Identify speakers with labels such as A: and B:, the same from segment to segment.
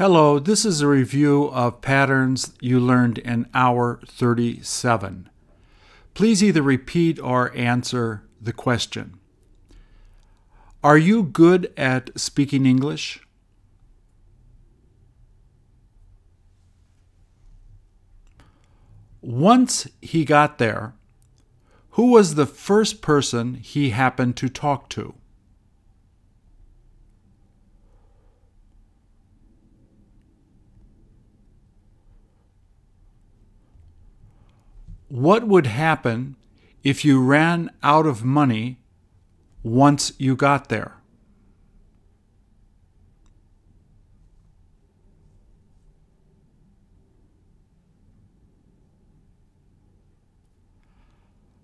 A: Hello, this is a review of patterns you learned in hour 37. Please either repeat or answer the question. Are you good at speaking English? Once he got there, who was the first person he happened to talk to? What would happen if you ran out of money once you got there?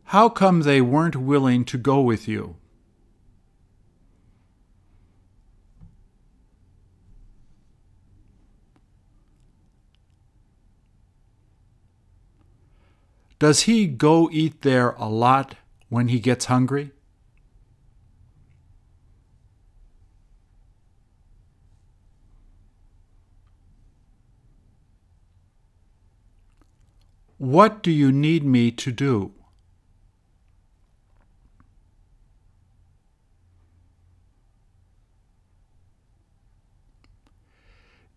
A: How come they weren't willing to go with you? Does he go eat there a lot when he gets hungry? What do you need me to do?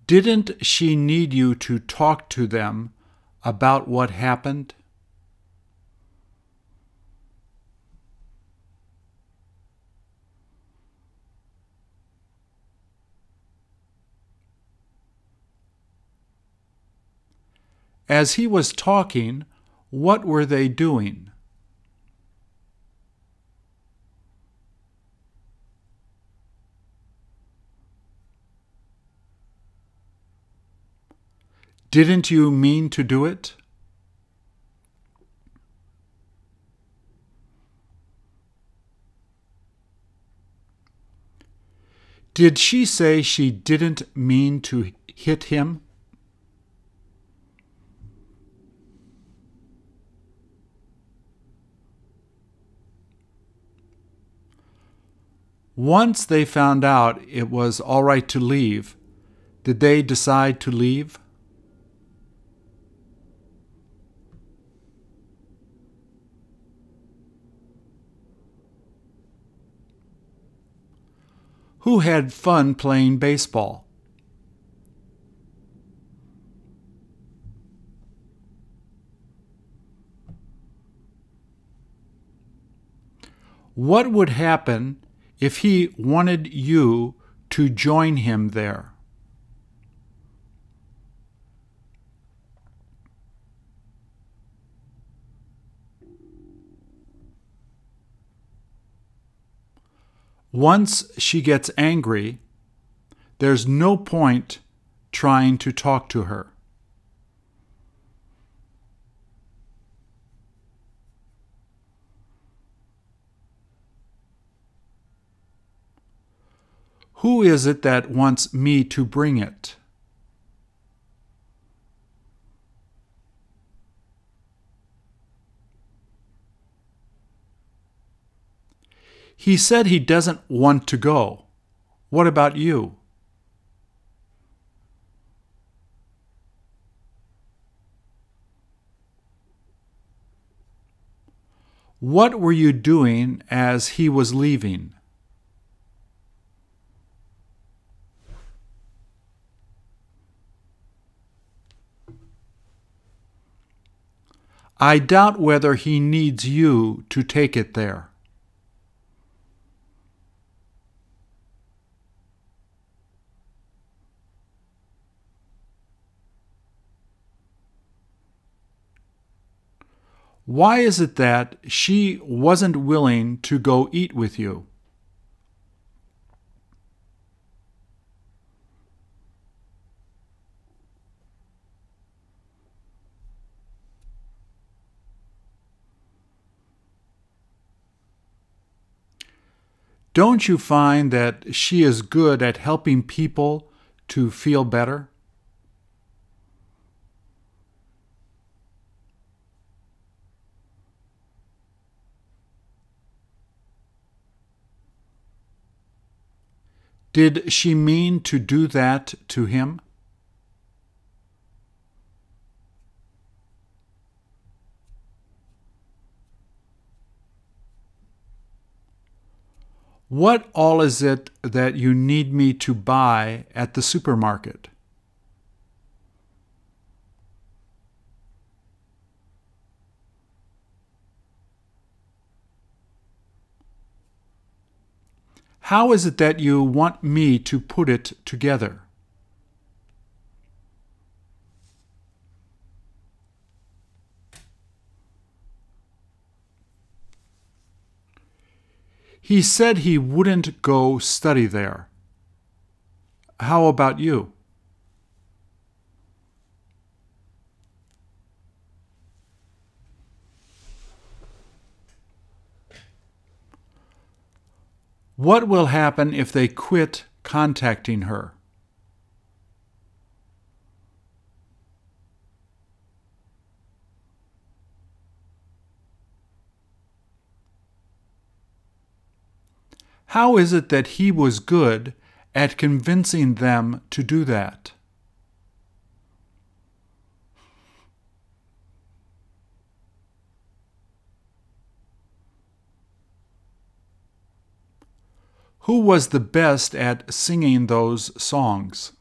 A: Didn't she need you to talk to them about what happened? As he was talking, what were they doing? Didn't you mean to do it? Did she say she didn't mean to hit him? Once they found out it was all right to leave, did they decide to leave? Who had fun playing baseball? What would happen if he wanted you to join him there? Once she gets angry, there's no point trying to talk to her. Who is it that wants me to bring it? He said he doesn't want to go. What about you? What were you doing as he was leaving? I doubt whether he needs you to take it there. Why is it that she wasn't willing to go eat with you? Don't you find that she is good at helping people to feel better? Did she mean to do that to him? What all is it that you need me to buy at the supermarket? How is it that you want me to put it together? He said he wouldn't go study there. How about you? What will happen if they quit contacting her? How is it that he was good at convincing them to do that? Who was the best at singing those songs?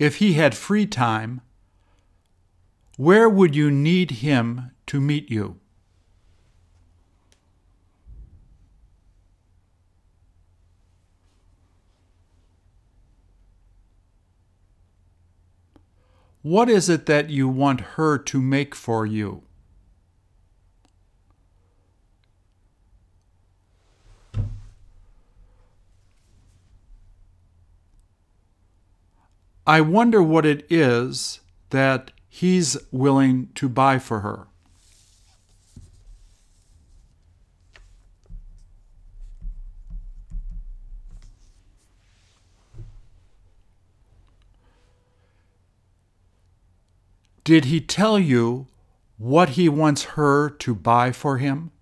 A: If he had free time, where would you need him to meet you? What is it that you want her to make for you? I wonder what it is that he's willing to buy for her. Did he tell you what he wants her to buy for him?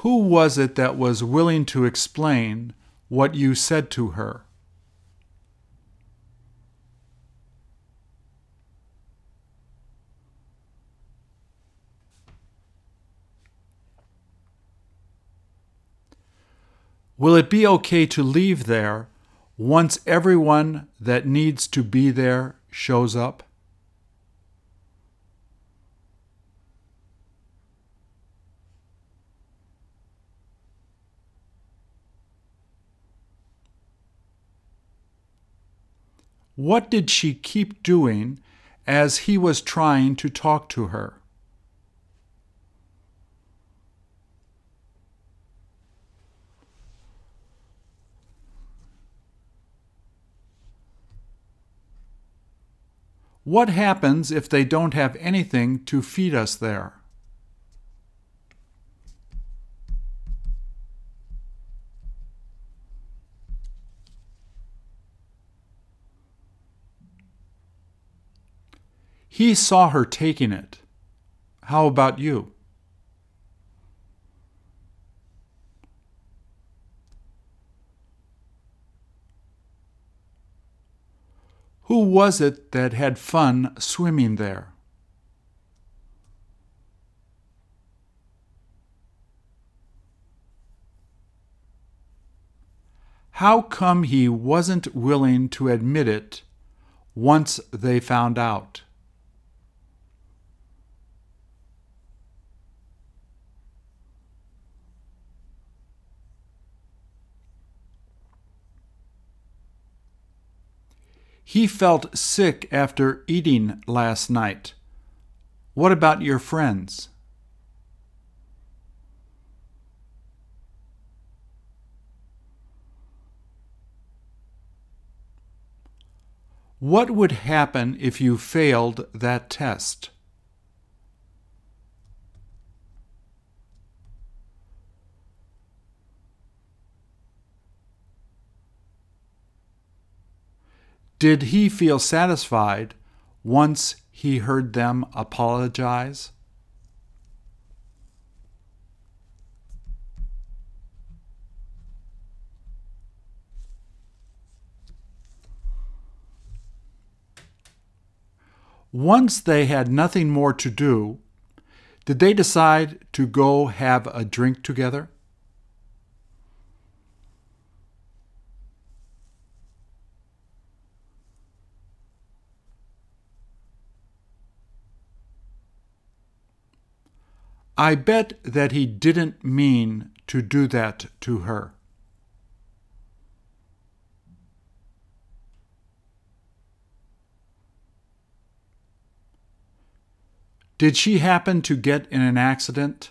A: Who was it that was willing to explain what you said to her? Will it be okay to leave there once everyone that needs to be there shows up? What did she keep doing as he was trying to talk to her? What happens if they don't have anything to feed us there? He saw her taking it. How about you? Who was it that had fun swimming there? How come he wasn't willing to admit it once they found out? He felt sick after eating last night. What about your friends? What would happen if you failed that test? Did he feel satisfied once he heard them apologize? Once they had nothing more to do, did they decide to go have a drink together? I bet that he didn't mean to do that to her. Did she happen to get in an accident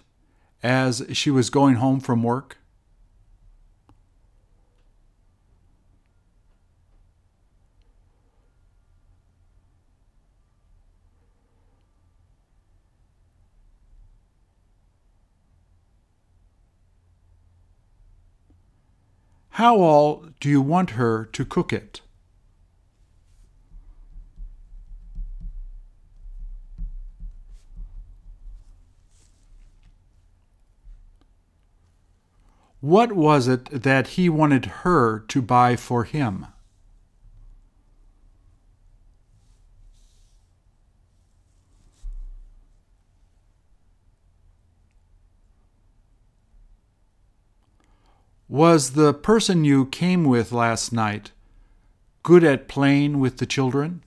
A: as she was going home from work? How all do you want her to cook it? What was it that he wanted her to buy for him? Was the person you came with last night good at playing with the children?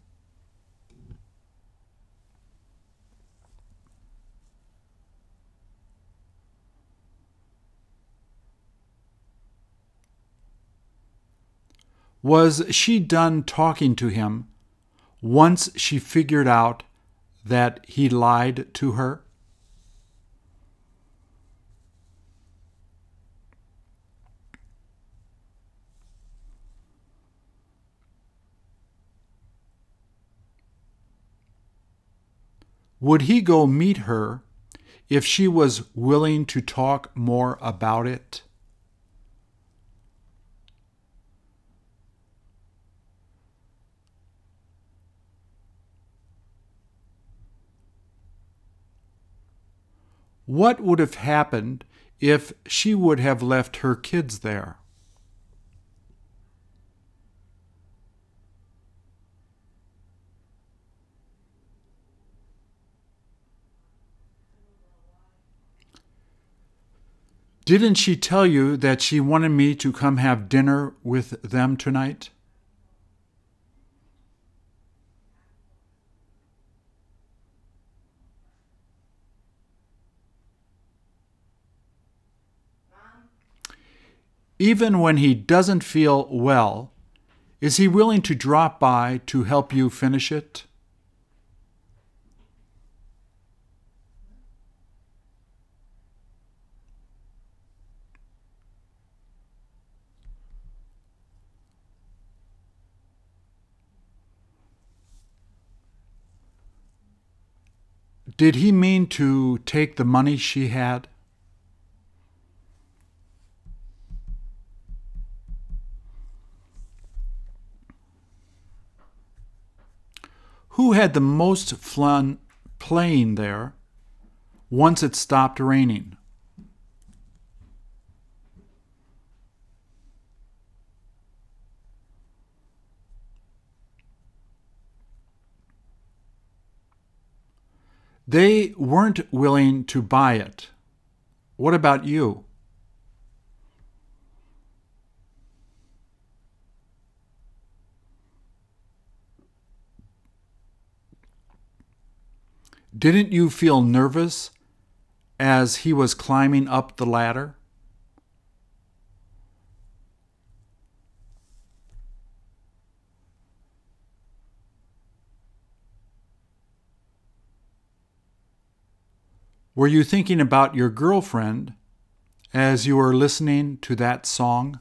A: Was she done talking to him once she figured out that he lied to her? Would he go meet her if she was willing to talk more about it? What would have happened if she would have left her kids there? Didn't she tell you that she wanted me to come have dinner with them tonight? Even when he doesn't feel well, is he willing to drop by to help you finish it? Did he mean to take the money she had? Who had the most fun playing there once it stopped raining? They weren't willing to buy it. What about you? Didn't you feel nervous as he was climbing up the ladder? Were you thinking about your girlfriend as you were listening to that song?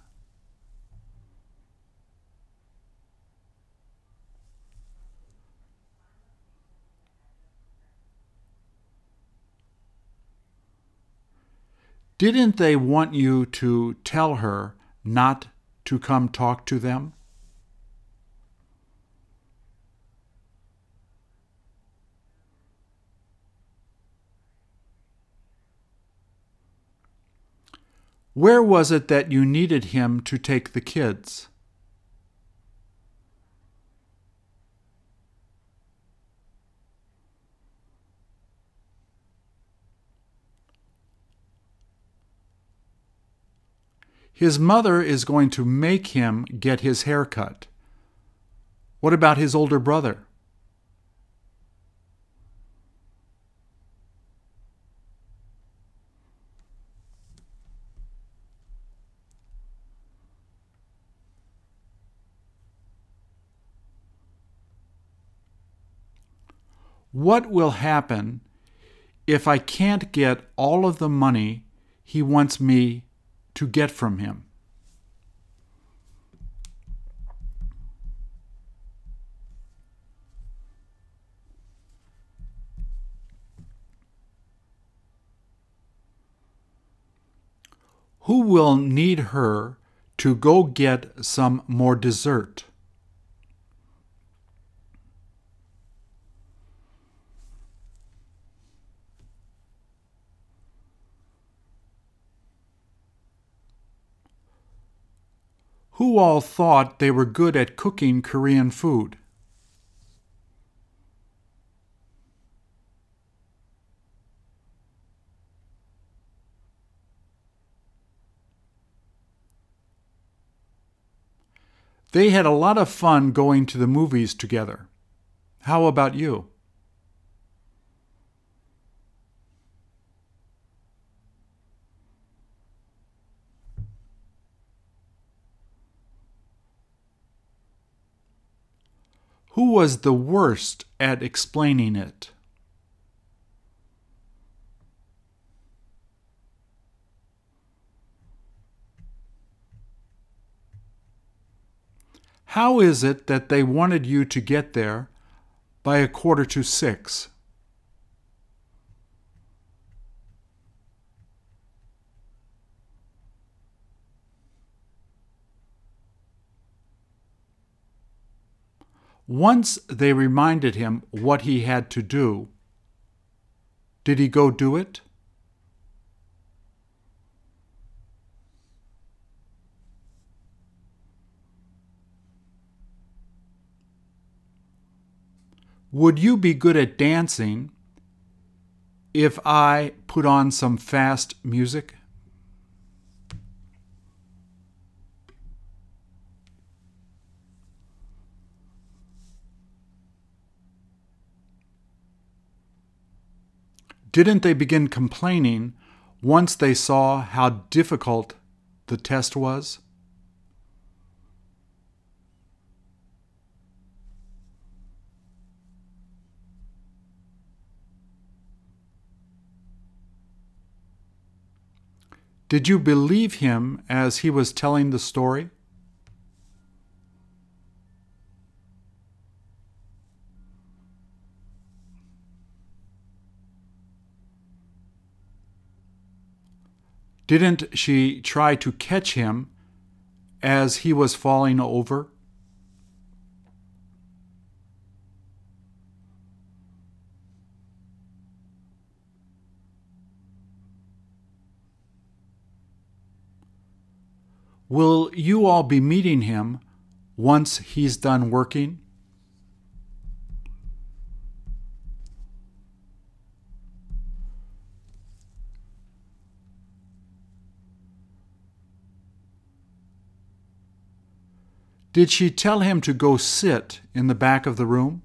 A: Didn't they want you to tell her not to come talk to them? Where was it that you needed him to take the kids? His mother is going to make him get his hair cut. What about his older brother? What will happen if I can't get all of the money he wants me to get from him? Who will need her to go get some more dessert? All thought they were good at cooking Korean food. They had a lot of fun going to the movies together. How about you? Who was the worst at explaining it? How is it that they wanted you to get there by a quarter to six? Once they reminded him what he had to do. Did he go do it? Would you be good at dancing if I put on some fast music? Didn't they begin complaining once they saw how difficult the test was? Did you believe him as he was telling the story? Didn't she try to catch him as he was falling over? Will you all be meeting him once he's done working? Did she tell him to go sit in the back of the room?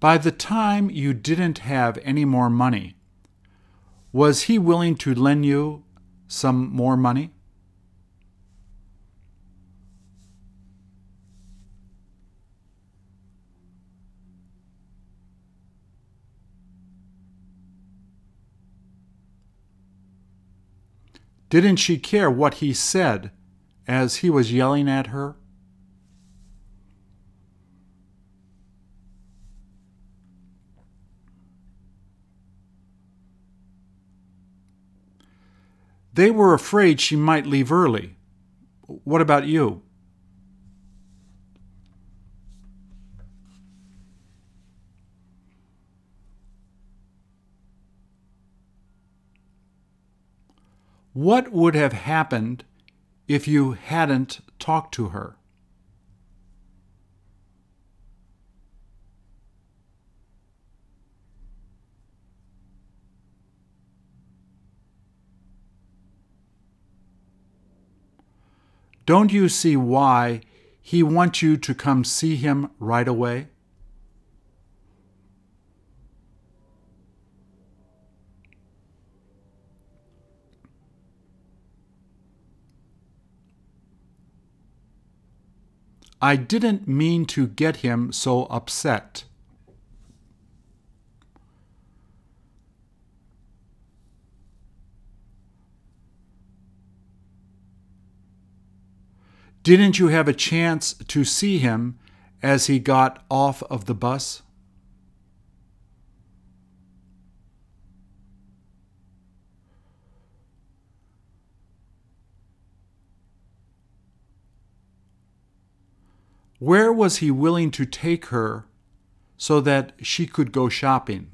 A: By the time you didn't have any more money, was he willing to lend you some more money? Didn't she care what he said as he was yelling at her? They were afraid she might leave early. What about you? What would have happened if you hadn't talked to her? Don't you see why he wants you to come see him right away? I didn't mean to get him so upset. Didn't you have a chance to see him as he got off of the bus? Where was he willing to take her so that she could go shopping?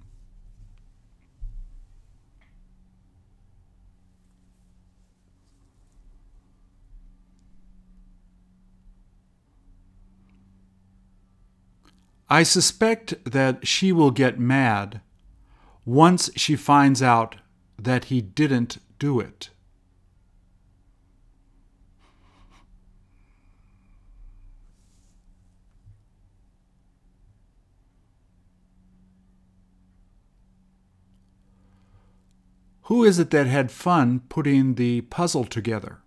A: I suspect that she will get mad once she finds out that he didn't do it. Who is it that had fun putting the puzzle together?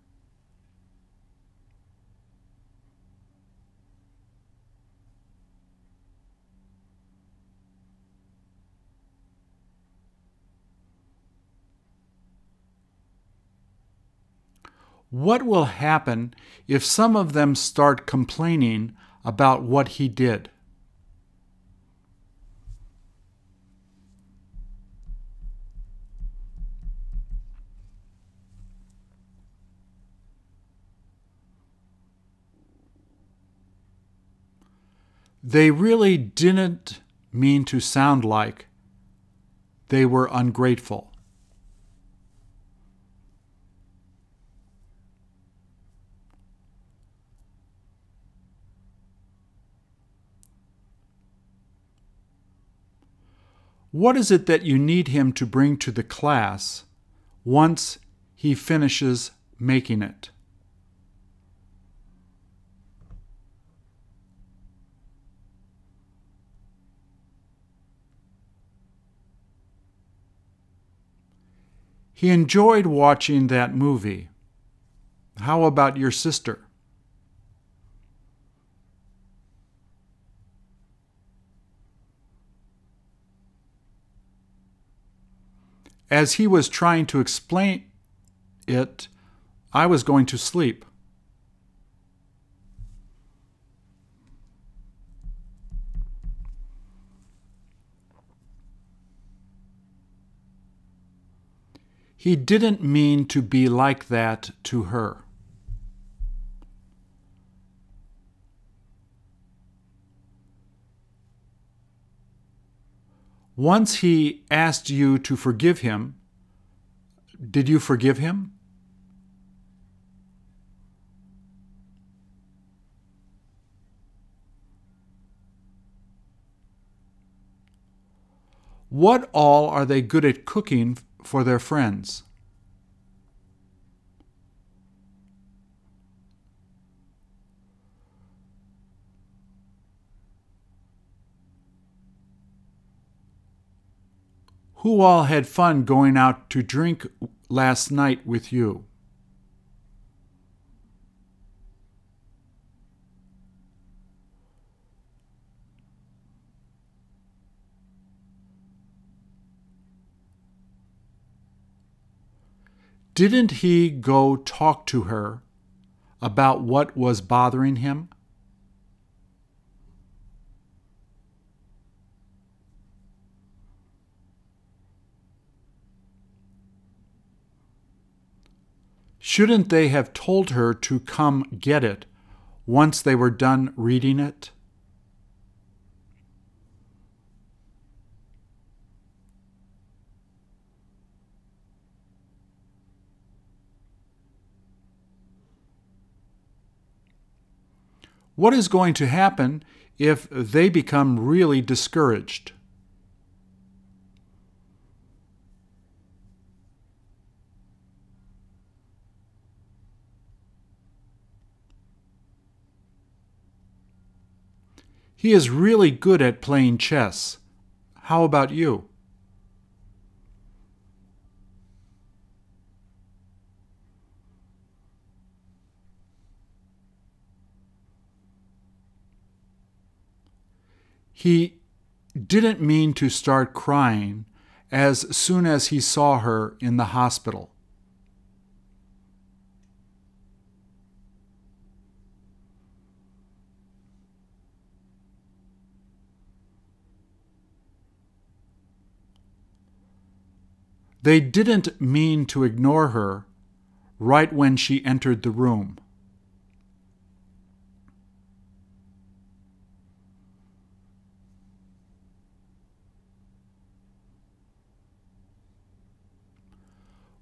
A: What will happen if some of them start complaining about what he did? They really didn't mean to sound like they were ungrateful. What is it that you need him to bring to the class once he finishes making it? He enjoyed watching that movie. How about your sister? As he was trying to explain it, I was going to sleep. He didn't mean to be like that to her. Once he asked you to forgive him, did you forgive him? What all are they good at cooking for their friends. Who all had fun going out to drink last night with you? Didn't he go talk to her about what was bothering him? Shouldn't they have told her to come get it once they were done reading it? What is going to happen if they become really discouraged? He is really good at playing chess. How about you? He didn't mean to start crying as soon as he saw her in the hospital. They didn't mean to ignore her right when she entered the room.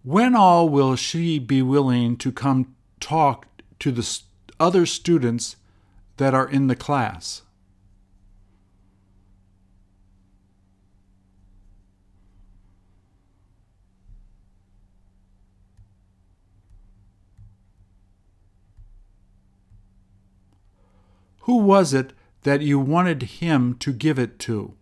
A: When all will she be willing to come talk to the other students that are in the class? Who was it that you wanted him to give it to?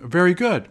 A: Very good.